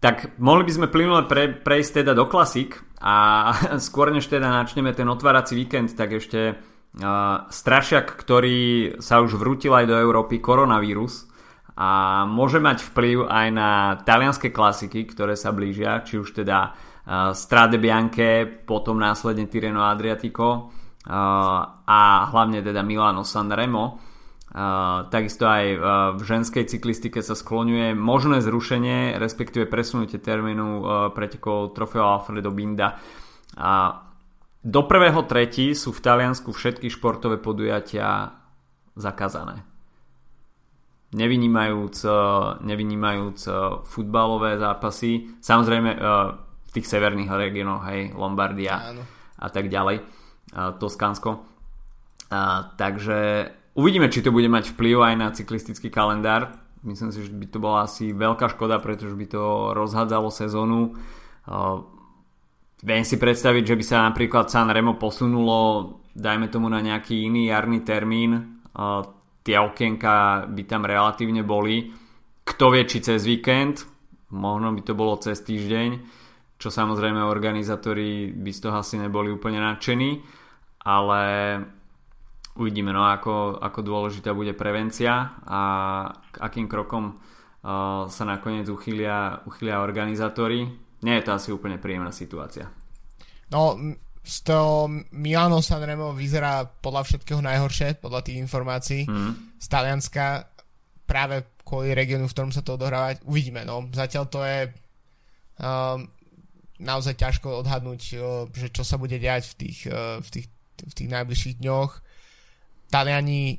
tak mohli by sme plynule pre, prejsť teda do klasik a skôr než teda načneme ten otvárací víkend, tak ešte uh, strašiak, ktorý sa už vrútil aj do Európy, koronavírus a môže mať vplyv aj na talianské klasiky, ktoré sa blížia, či už teda uh, Strade Bianche, potom následne Tireno Adriatico, a hlavne teda Milano Sanremo. Uh, takisto aj uh, v ženskej cyklistike sa skloňuje možné zrušenie, respektíve presunutie termínu uh, pretekov trofeo Alfredo Binda. A do prvého tretí sú v Taliansku všetky športové podujatia zakázané. Nevynímajúc, nevynímajúc futbalové zápasy, samozrejme v tých severných regiónoch, hej, Lombardia Áno. a tak ďalej Toskánsko. Takže uvidíme, či to bude mať vplyv aj na cyklistický kalendár. Myslím si, že by to bola asi veľká škoda, pretože by to rozhádzalo sezónu. Viem si predstaviť, že by sa napríklad San Remo posunulo, dajme tomu na nejaký iný jarný termín. Tie okienka by tam relatívne boli. Kto vie, či cez víkend, možno by to bolo cez týždeň, čo samozrejme organizátori by z toho asi neboli úplne nadšení ale uvidíme, no, ako, ako dôležitá bude prevencia a k akým krokom uh, sa nakoniec uchylia, uchylia organizátori. Nie je to asi úplne príjemná situácia. No, z toho Milano Sanremo vyzerá podľa všetkého najhoršie, podľa tých informácií mm. z Talianska, práve kvôli regiónu, v ktorom sa to odohráva. Uvidíme, no. Zatiaľ to je um, naozaj ťažko odhadnúť, že čo sa bude diať v tých, v tých v tých najbližších dňoch. Taliani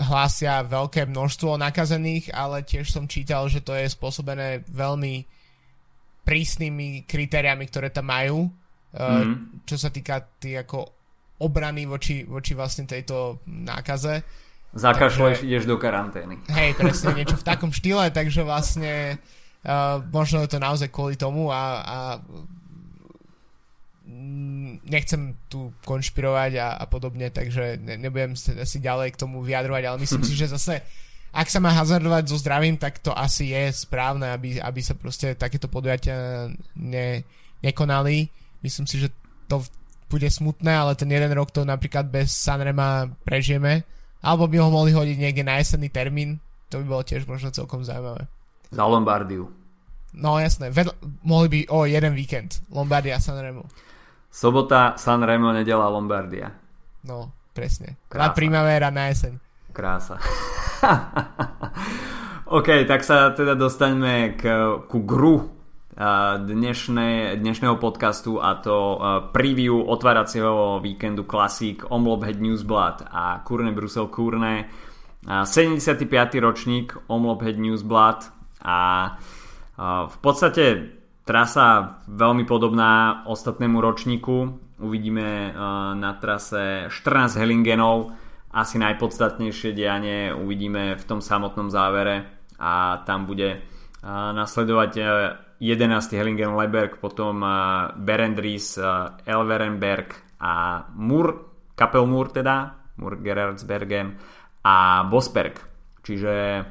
hlásia veľké množstvo nakazených, ale tiež som čítal, že to je spôsobené veľmi prísnymi kritériami, ktoré tam majú, mm. čo sa týka tých ako obrany voči, voči vlastne tejto nákaze. Zakašleš, ideš do karantény. Hej, presne niečo v takom štýle, takže vlastne uh, možno je to naozaj kvôli tomu a, a nechcem tu konšpirovať a, a podobne, takže ne, nebudem asi ďalej k tomu vyjadrovať, ale myslím si, že zase ak sa má hazardovať so zdravím, tak to asi je správne, aby, aby sa proste takéto podujatia ne, nekonali. Myslím si, že to bude smutné, ale ten jeden rok to napríklad bez Sanrema prežijeme. Alebo by ho mohli hodiť niekde na jesenný termín. To by bolo tiež možno celkom zaujímavé. Za Lombardiu. No jasné, Vedl- mohli by o jeden víkend Lombardia Sanremo. Sobota, Sanremo, nedela, Lombardia. No, presne. Krása. La primavera na jeseň. Krása. OK, tak sa teda dostaňme k, ku gru dnešné, dnešného podcastu a to preview otváracieho víkendu Klasík Omlop Head Newsblad a Kurne Brusel Kurne 75. ročník Omlop Head Newsblad a v podstate Trasa veľmi podobná ostatnému ročníku. Uvidíme eh, na trase 14 Hellingenov, asi najpodstatnejšie dianie uvidíme v tom samotnom závere a tam bude eh, nasledovať 11. Eh, Hellingen Leberg, potom Berendries, Elverenberg a Mur, Kapelmur teda, Mur Gerardsbergen a Bosberg. Čiže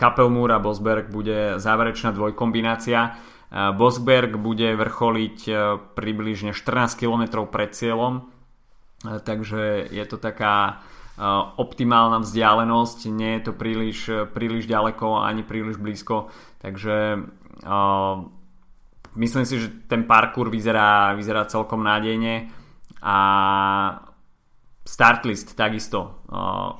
Kapelmúr a Bosberg bude záverečná dvojkombinácia. Bosberg bude vrcholiť približne 14 km pred cieľom, takže je to taká optimálna vzdialenosť, nie je to príliš, príliš ďaleko ani príliš blízko, takže myslím si, že ten parkour vyzerá, vyzerá celkom nádejne a startlist takisto. No.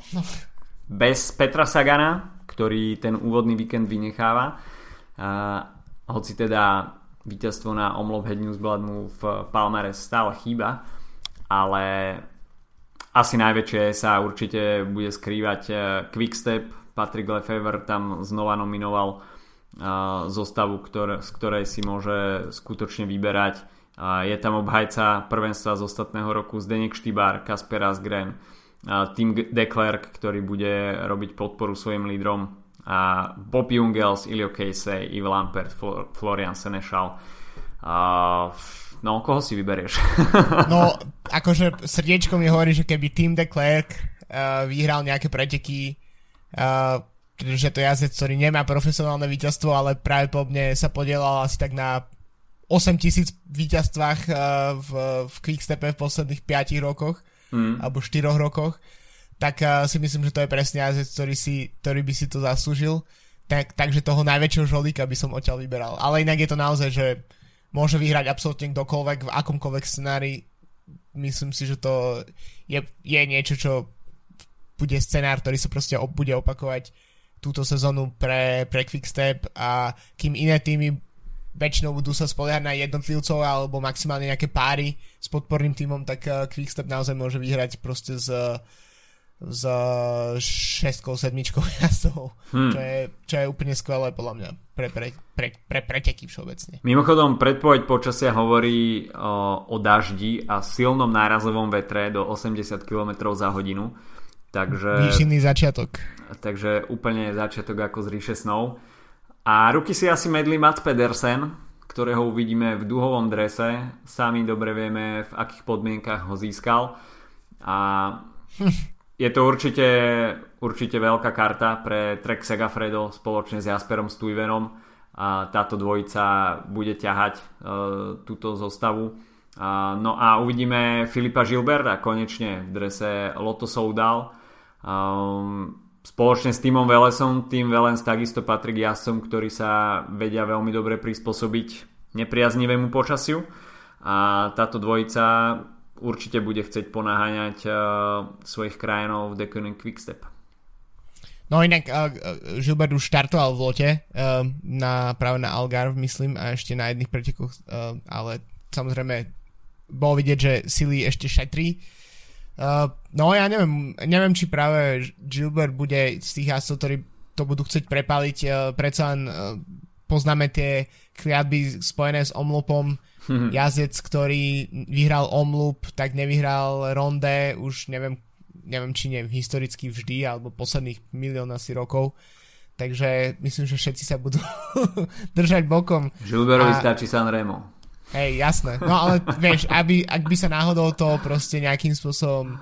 Bez Petra Sagana, ktorý ten úvodný víkend vynecháva, hoci teda víťazstvo na Omlop Head Newsblad mu v Palmare stále chýba, ale asi najväčšie sa určite bude skrývať e, Quickstep, Patrick Lefevre tam znova nominoval zostavu, ktor- z ktorej si môže skutočne vyberať. Je tam obhajca prvenstva z ostatného roku Zdenek Štýbar, Kasper Asgren, Tim Declerc, ktorý bude robiť podporu svojim lídrom a Bob Jungels, Ilio Casey, Yves Lampert, Florian Senešal. Uh, no, koho si vyberieš? no, akože srdiečko mi hovorí, že keby Tim de Klerk uh, vyhral nejaké preteky, uh, pretože to jazdec, ktorý nemá profesionálne víťazstvo, ale práve po mne sa podielal asi tak na 8000 víťazstvách uh, v, v Quickstepe v posledných 5 rokoch, mm. alebo 4 rokoch tak uh, si myslím, že to je presne jazdec, ktorý, si, ktorý by si to zaslúžil. Tak, takže toho najväčšieho žolíka by som odtiaľ vyberal. Ale inak je to naozaj, že môže vyhrať absolútne kdokoľvek v akomkoľvek scenári. Myslím si, že to je, je niečo, čo bude scenár, ktorý sa proste bude opakovať túto sezónu pre, pre Quickstep a kým iné týmy väčšinou budú sa spoliehať na jednotlivcov alebo maximálne nejaké páry s podporným týmom, tak uh, Quickstep naozaj môže vyhrať proste uh, s šestkou, sedmičkou jazdov, hmm. čo, je, čo je úplne skvelé podľa mňa pre, pre, pre, pre preteky všeobecne. Mimochodom, predpoveď počasia hovorí o, o daždi a silnom nárazovom vetre do 80 km za hodinu. Takže, Výšinný začiatok. Takže úplne začiatok ako z ríše snov. A ruky si asi medli Mats Pedersen, ktorého uvidíme v duhovom drese. Sami dobre vieme, v akých podmienkach ho získal. A je to určite, určite veľká karta pre Trek Segafredo spoločne s Jasperom Stuyvenom a táto dvojica bude ťahať uh, túto zostavu. Uh, no a uvidíme Filipa Gilberta konečne v drese Lotto Soudal. Um, spoločne s týmom Velesom, tým Velens takisto patrí k jazdcom, ktorí sa vedia veľmi dobre prispôsobiť nepriaznivému počasiu. A táto dvojica určite bude chcieť ponáhaňať uh, svojich krajinov v Deceuninck Quickstep. No inak uh, Gilbert už štartoval v lote uh, na, práve na Algarve myslím a ešte na jedných pretekoch, uh, ale samozrejme bolo vidieť, že sily ešte šetrí. Uh, no ja neviem, neviem, či práve Gilbert bude z tých jazdcov, ktorí to budú chcieť prepaliť. Uh, predsa len uh, poznáme tie kliatby spojené s omlopom Mm-hmm. Jazdec, ktorý vyhral Omloop, tak nevyhral Ronde už neviem, neviem či neviem, historicky vždy, alebo posledných milión asi rokov. Takže myslím, že všetci sa budú držať bokom. Žilberovi a... stačí Sanremo. Hej, jasné. No ale vieš, aby, ak by sa náhodou to proste nejakým spôsobom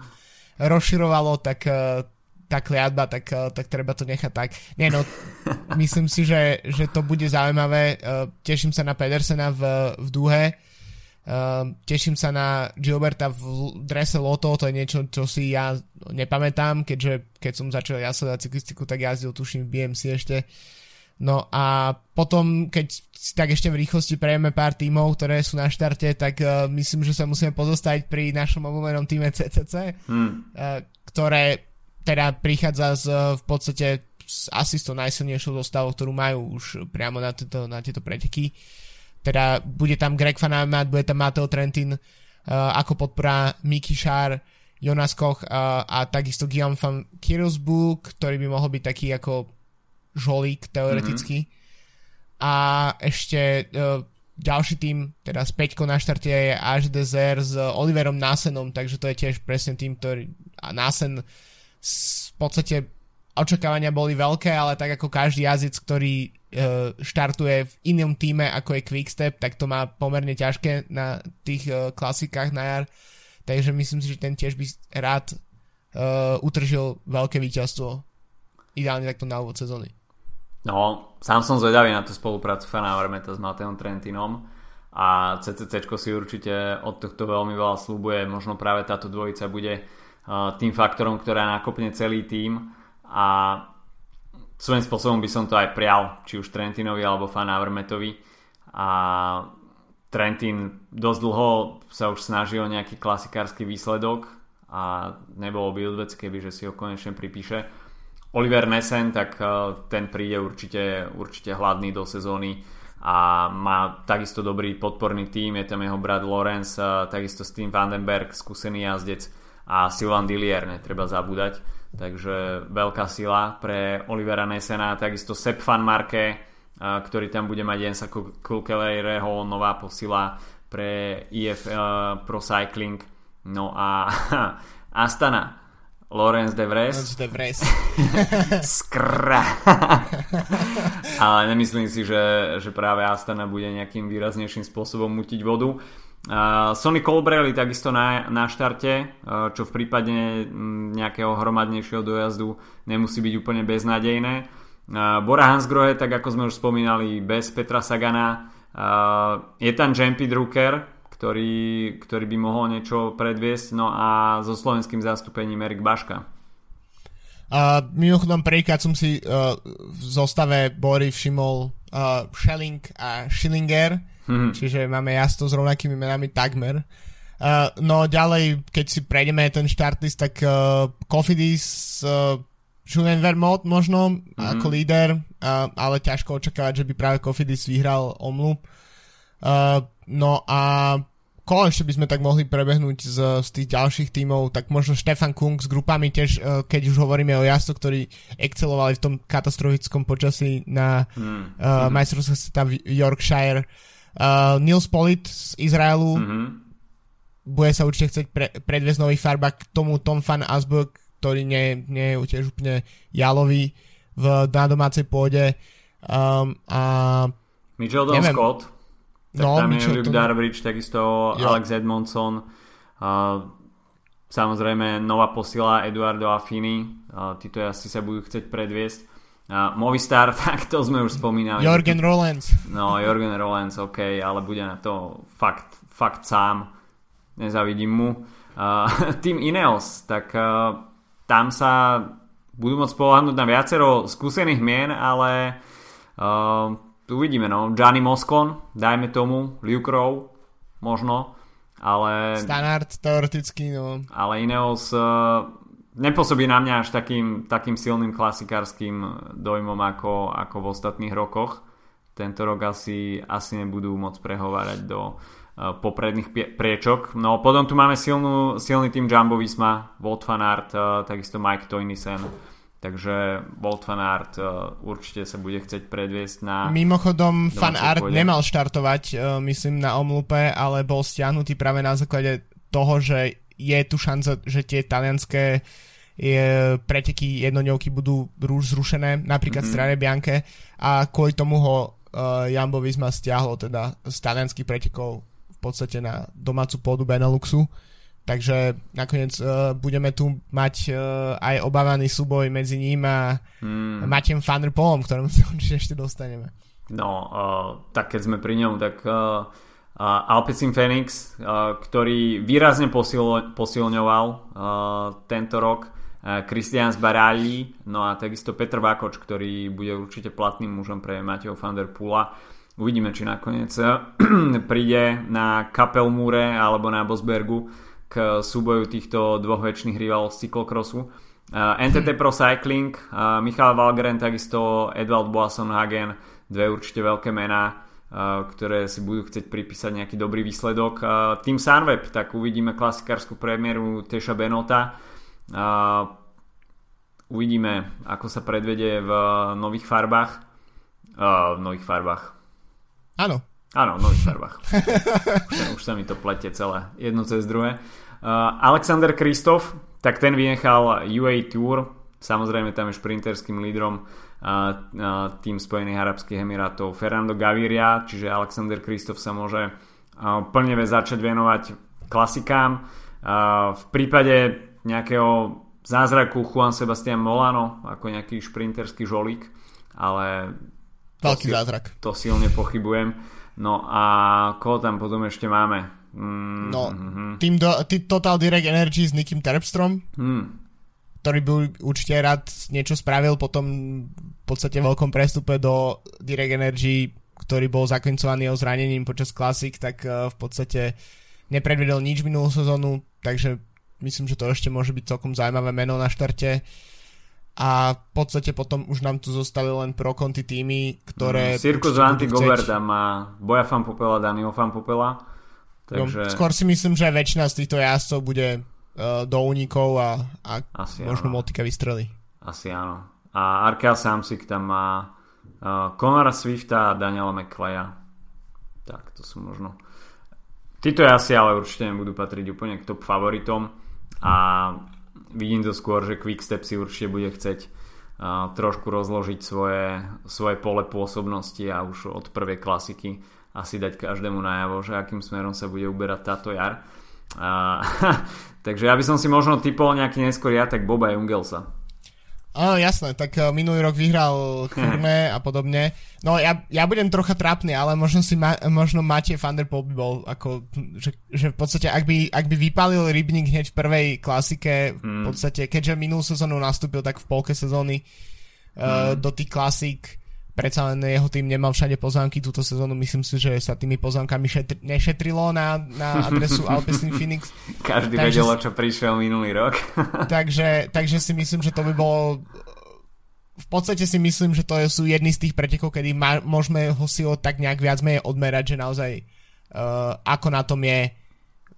rozširovalo, tak uh, tá kliatba, tak, uh, tak treba to nechať tak. Nie no, myslím si, že, že to bude zaujímavé. Uh, teším sa na Pedersena v, v dúhe. Uh, teším sa na Gilberta v drese Loto, to je niečo, čo si ja nepamätám, keďže keď som začal ja sledovať cyklistiku, tak jazdil tuším v BMC ešte. No a potom, keď si tak ešte v rýchlosti prejeme pár tímov, ktoré sú na štarte, tak uh, myslím, že sa musíme pozostaviť pri našom obľúbenom týme CCC, hmm. uh, ktoré teda prichádza z, v podstate s asi s to najsilnejšou zostavou, ktorú majú už priamo na, tieto, na tieto preteky. Teda bude tam Greg Van Amat, bude tam Mateo Trentin uh, ako podpora Mickey Šár, Jonas Koch uh, a takisto Guillaume van Kirosbu, ktorý by mohol byť taký ako žolík teoreticky. Mm-hmm. A ešte uh, ďalší tým, teda s Peťkou na štarte je Až Desert s Oliverom Násenom, takže to je tiež presne tým, ktorý a Násen v podstate očakávania boli veľké, ale tak ako každý jazdec, ktorý uh, štartuje v inom týme ako je Quickstep, tak to má pomerne ťažké na tých uh, klasikách na jar. Takže myslím si, že ten tiež by rád uh, utržil veľké víťazstvo. Ideálne takto na úvod sezóny. No, sám som zvedavý na tú spoluprácu Fana Vermeta s Mateom Trentinom a CCC si určite od tohto veľmi veľa slúbuje. Možno práve táto dvojica bude tým faktorom, ktorá nakopne celý tým a svojím spôsobom by som to aj prial, či už Trentinovi alebo Fan a Trentin dosť dlho sa už snaží o nejaký klasikársky výsledok a nebolo by odvec, keby že si ho konečne pripíše. Oliver Nesen, tak eh, ten príde určite, určite hladný do sezóny a má takisto dobrý podporný tým, je tam jeho brat Lorenz, eh, takisto Steve Vandenberg, skúsený jazdec a Silvan Dillier, netreba zabúdať. Takže veľká sila pre Olivera Nesena, takisto Sepp Van Marke, ktorý tam bude mať Jensa Kulkelereho, nová posila pre IF Pro Cycling. No a Astana, Lorenz de Vres. Lorenz de Vres. Skra. Ale nemyslím si, že, že práve Astana bude nejakým výraznejším spôsobom mutiť vodu. Sonny Colbrelli takisto na, na štarte, uh, čo v prípade nejakého hromadnejšieho dojazdu nemusí byť úplne beznádejné. Uh, Bora Hansgrohe, tak ako sme už spomínali, bez Petra Sagana. Uh, je tam Jampi Drucker, ktorý, ktorý by mohol niečo predviesť. No a so slovenským zastúpením Erik Baška. Uh, mimochodom prvýkrát som si uh, v zostave Bory všimol uh, Schelling a Schillinger, mm-hmm. čiže máme jasno s rovnakými menami takmer. Uh, no ďalej, keď si prejdeme ten list, tak uh, Kofidis, uh, Julian Vermont možno mm-hmm. ako líder, uh, ale ťažko očakávať, že by práve Kofidis vyhral omlu. Uh, no a koho ešte by sme tak mohli prebehnúť z, z tých ďalších tímov, tak možno Stefan Kung s grupami tiež, keď už hovoríme o jazdo, ktorí excelovali v tom katastrofickom počasí na mm. uh, majstrovstve sveta v Yorkshire. Uh, Nils Polit z Izraelu mm-hmm. bude sa určite chcieť pre, predviesť nový farba k tomu Tom Fan Asburg, ktorý nie, nie je tiež úplne jalový v, na domácej pôde. Um, a Mitchell Don Scott tak no, tam je Luke to... Darbridge, takisto jo. Alex Edmondson. Uh, samozrejme nová posila Eduardo Affini. Uh, títo asi sa budú chcieť predviesť. Uh, Movistar, tak to sme už spomínali. Jorgen Rollens. No, Jorgen Rollens, ok, ale bude na to fakt, fakt sám. Nezavidím mu. Uh, tým Ineos, tak uh, tam sa budú môcť pohľadnúť na viacero skúsených mien, ale uh, uvidíme, no. Gianni Moscon, dajme tomu, Luke Rowe, možno, ale... Standard, teoreticky, no. Ale Ineos uh, nepôsobí na mňa až takým, takým silným klasikárským dojmom ako, ako v ostatných rokoch. Tento rok asi, asi nebudú môcť prehovárať do uh, popredných pie- priečok. No potom tu máme silnú, silný tým Jumbo Visma, Wout van Aert, uh, takisto Mike Toynisen Takže Bolt Fan Art uh, určite sa bude chcieť predviesť na... Mimochodom, Fan Art pôjde. nemal štartovať, uh, myslím, na Omlupe, ale bol stiahnutý práve na základe toho, že je tu šanca, že tie talianské je, preteky jednodňovky budú už zrušené, napríklad mm-hmm. strane Bianke a kvôli tomu ho uh, Jambo Visma stiahlo teda z talianských pretekov v podstate na domácu pôdu Beneluxu. Takže nakoniec uh, budeme tu mať uh, aj obávaný súboj medzi ním a hmm. Matiem Van der Polom, ktorom sa ešte dostaneme. No, uh, tak keď sme pri ňom, tak uh, Alpecin Phoenix, uh, ktorý výrazne posil, posilňoval uh, tento rok, Christian Zbarali, no a takisto Petr Vakoč, ktorý bude určite platným mužom pre Mateo van der Pula. Uvidíme, či nakoniec príde na Kapelmúre alebo na Bosbergu k súboju týchto dvoch väčšných rivalov z cyklokrosu. NTT Pro Cycling, Michal Valgren, takisto Edvald Boasson-Hagen, dve určite veľké mená, ktoré si budú chcieť pripísať nejaký dobrý výsledok. Team Sunweb, tak uvidíme klasikárskú premiéru Teša Benota. Uvidíme, ako sa predvedie v nových farbách. V nových farbách. Áno. Áno, v nových farbách. už, sa mi to plete celé, jedno cez druhé. Uh, Alexander Kristof, tak ten vynechal UA Tour, samozrejme tam je šprinterským lídrom tým Spojených Arabských Emirátov Fernando Gaviria, čiže Alexander Kristof sa môže plne začať venovať klasikám. V prípade nejakého zázraku Juan Sebastian Molano ako nejaký šprinterský žolík ale Veľký zázrak. To silne pochybujem. No a koho tam potom ešte máme? Mm, no, mm-hmm. tým, do, tým Total Direct Energy s Nikim Terpstrom, mm. Ktorý by určite rád niečo spravil potom v podstate veľkom prestupe do Direct Energy, ktorý bol zakoncovaný o zranením počas Classic, tak uh, v podstate nepredvedel nič minulú sezónu, takže myslím, že to ešte môže byť celkom zaujímavé meno na štarte. A v podstate potom už nám tu zostali len pro konti týmy, ktoré... Mm, Cirkus Vanty Gobert tam má Boja Fan Popela, Daniel Fan Popela. Takže... No, skôr si myslím, že väčšina z týchto jazdcov bude uh, do únikov a, a Asi možno áno. Motika vystrelí. Asi áno. A Arkea Samsik tam má uh, Conora Swifta a Daniela McClaya. Tak, to sú možno... Títo asi ale určite nebudú patriť úplne k top favoritom a vidím to skôr, že Quickstep si určite bude chceť uh, trošku rozložiť svoje, svoje pole pôsobnosti a už od prvej klasiky asi dať každému najavo, že akým smerom sa bude uberať táto jar. Uh, takže ja by som si možno typol nejaký neskôr ja, tak Boba Jungelsa. Áno, jasné, tak uh, minulý rok vyhral Kurme a podobne. No ja, ja budem trocha trápny, ale možno si ma, možno Matej van der Poel by bol ako, že, že v podstate ak by, ak by vypálil Rybník hneď v prvej klasike, hmm. v podstate keďže minulú sezónu nastúpil tak v polke sezóny uh, hmm. do tých klasík, predsa len jeho tým nemal všade pozvánky túto sezónu, myslím si, že sa tými pozvánkami šetri, nešetrilo na, na adresu Alpecin Phoenix. Každý takže, vedel, čo prišiel minulý rok. takže, takže si myslím, že to by bolo v podstate si myslím, že to sú jedny z tých pretekov, kedy ma, môžeme ho si tak nejak viac menej odmerať, že naozaj uh, ako na tom je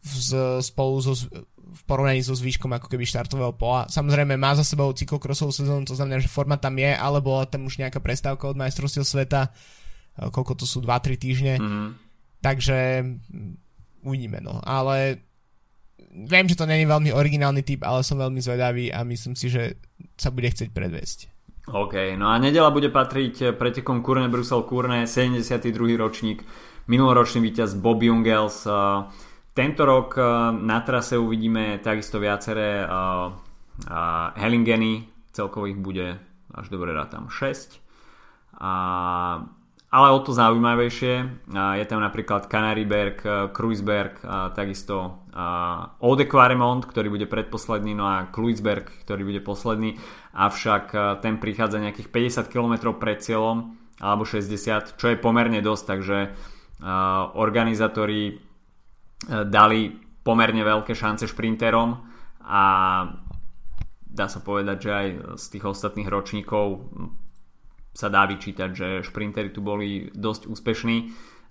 v, spolu so, v porovnaní so zvýškom ako keby štartového pola. Samozrejme má za sebou cyklokrosovú sezónu, to znamená, že forma tam je, alebo tam už nejaká prestávka od majstrovstiev sveta, koľko to sú 2-3 týždne. Mm-hmm. Takže mm, uvidíme, no. Ale viem, že to není veľmi originálny typ, ale som veľmi zvedavý a myslím si, že sa bude chcieť predviesť. OK, no a nedela bude patriť pretekom Kurne Brusel Kurne, 72. ročník, minuloročný víťaz Bob Jungels, uh, tento rok eh, na trase uvidíme takisto viaceré uh, uh, Hellingeny, celkovo ich bude až dobre rátam 6. A, ale o to zaujímavejšie je tam napríklad Canaryberg, Kruisberg, takisto Ode Quaremont, ktorý bude predposledný, no a Kruisberg, ktorý bude posledný, avšak ten prichádza nejakých 50 km pred cieľom, alebo 60, čo je pomerne dosť, takže organizátori dali pomerne veľké šance šprinterom a dá sa povedať, že aj z tých ostatných ročníkov sa dá vyčítať, že šprintery tu boli dosť úspešní.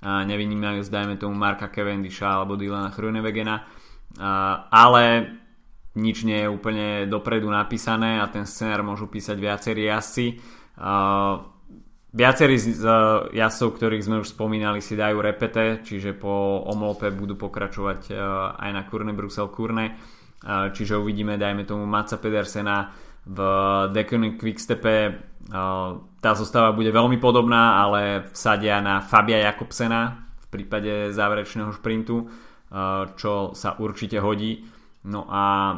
Nevynímajú zdajme tomu Marka Cavendisha alebo Dylana Hrunewegena, ale nič nie je úplne dopredu napísané a ten scenár môžu písať viacerí jazdci. Viacerí z uh, jazdcov, ktorých sme už spomínali, si dajú repete, čiže po omlope budú pokračovať uh, aj na Kurne Brusel Kurne. Uh, čiže uvidíme, dajme tomu Maca Pedersena v Deconic Quickstepe. Uh, tá zostava bude veľmi podobná, ale vsadia na Fabia Jakobsena v prípade záverečného šprintu, uh, čo sa určite hodí. No a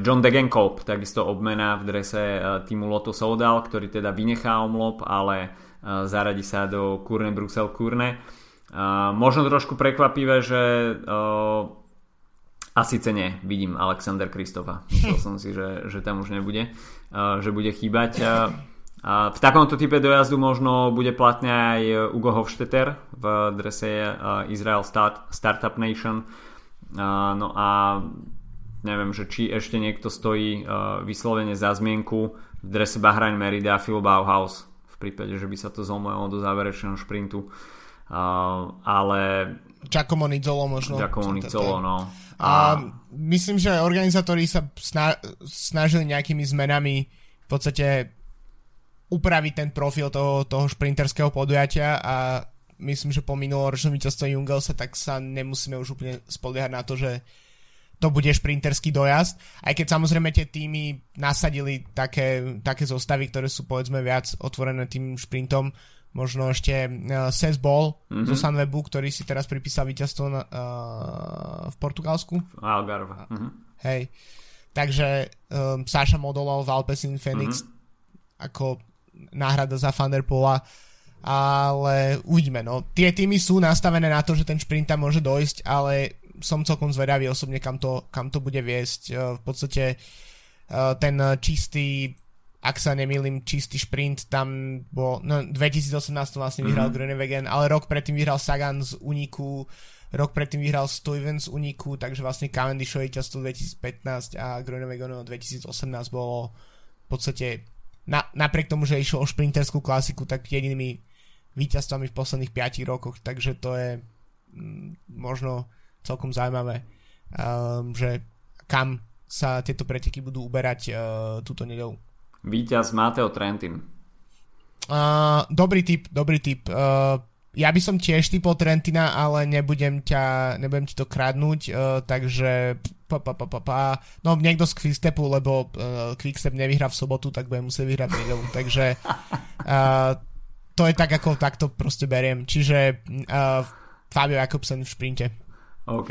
John Degenkolb, takisto obmena v drese týmu Lotto Soudal, ktorý teda vynechá omlop, ale zaradi sa do Kurne Brusel Kurne. Možno trošku prekvapivé, že a síce nie, vidím Alexander Kristofa. Myslel som si, že, že tam už nebude, že bude chýbať. V takomto type dojazdu možno bude platný aj Ugo Hofstetter v drese Israel Start, Startup Nation. No a neviem, že či ešte niekto stojí vyslovene za zmienku v drese Bahrain Merida Phil Bauhaus prípade, že by sa to zlomilo do záverečného šprintu. Uh, ale... Giacomo Nizzolo možno. Giacomo Nizzolo, no. A... a myslím, že organizátori sa sna- snažili nejakými zmenami v podstate upraviť ten profil toho, toho šprinterského podujatia a myslím, že po minuloročnom víťazstve Jungelsa tak sa nemusíme už úplne spoliehať na to, že to bude šprinterský dojazd, aj keď samozrejme tie týmy nasadili také, také zostavy, ktoré sú povedzme viac otvorené tým šprintom, možno ešte uh, Ses Ball mm-hmm. zo Sunwebu, ktorý si teraz pripísal víťazstvo na, uh, v Portugalsku. Algarve. Mm-hmm. Hej. Takže um, Saša Modolov v Alpecin Phoenix mm-hmm. ako náhrada za Thunderpola, ale uvidíme, no. Tie týmy sú nastavené na to, že ten šprint tam môže dojsť, ale som celkom zvedavý osobne, kam to, kam to bude viesť. Uh, v podstate uh, ten čistý ak sa nemýlim, čistý šprint tam bol, no 2018 vlastne vyhral mm-hmm. Grunewegen, ale rok predtým vyhral Sagan z Uniku, rok predtým vyhral Stuyven z Uniku, takže vlastne Cavendishovi často 2015 a Grunewegenu 2018 bolo v podstate na, napriek tomu, že išlo o šprinterskú klasiku, tak jedinými víťazstvami v posledných 5 rokoch, takže to je mm, možno celkom zaujímavé, um, že kam sa tieto preteky budú uberať uh, túto nedelu. Výťaz Mateo Trentin. Uh, dobrý tip, dobrý tip. Uh, ja by som tiež typol Trentina, ale nebudem, ťa, nebudem ti to kradnúť, uh, takže pa, pa, pa, pa, pa. no niekto z Quickstepu, lebo uh, Quickstep nevyhrá v sobotu, tak budem musieť vyhrať v nedelu, takže uh, to je tak, ako takto proste beriem. Čiže uh, Fabio Jakobsen v šprinte. OK.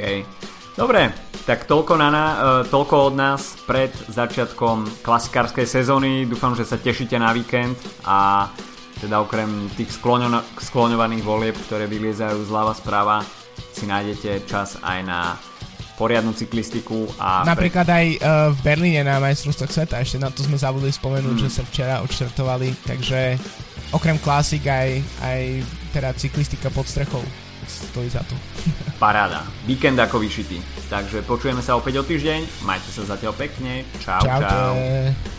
Dobre, tak toľko, na, uh, toľko od nás pred začiatkom klasikárskej sezóny. Dúfam, že sa tešíte na víkend a teda okrem tých skloňo- skloňovaných volieb, ktoré vyliezajú zľava správa, si nájdete čas aj na poriadnu cyklistiku. A Napríklad pre... aj uh, v Berlíne na majstrovstvách sveta, ešte na to sme zabudli spomenúť, hmm. že sa včera odštartovali, takže okrem klasik aj, aj teda cyklistika pod strechou stojí za to. Paráda. Víkend ako vyšitý. Takže počujeme sa opäť o týždeň. Majte sa zatiaľ pekne. Čau, čau. čau.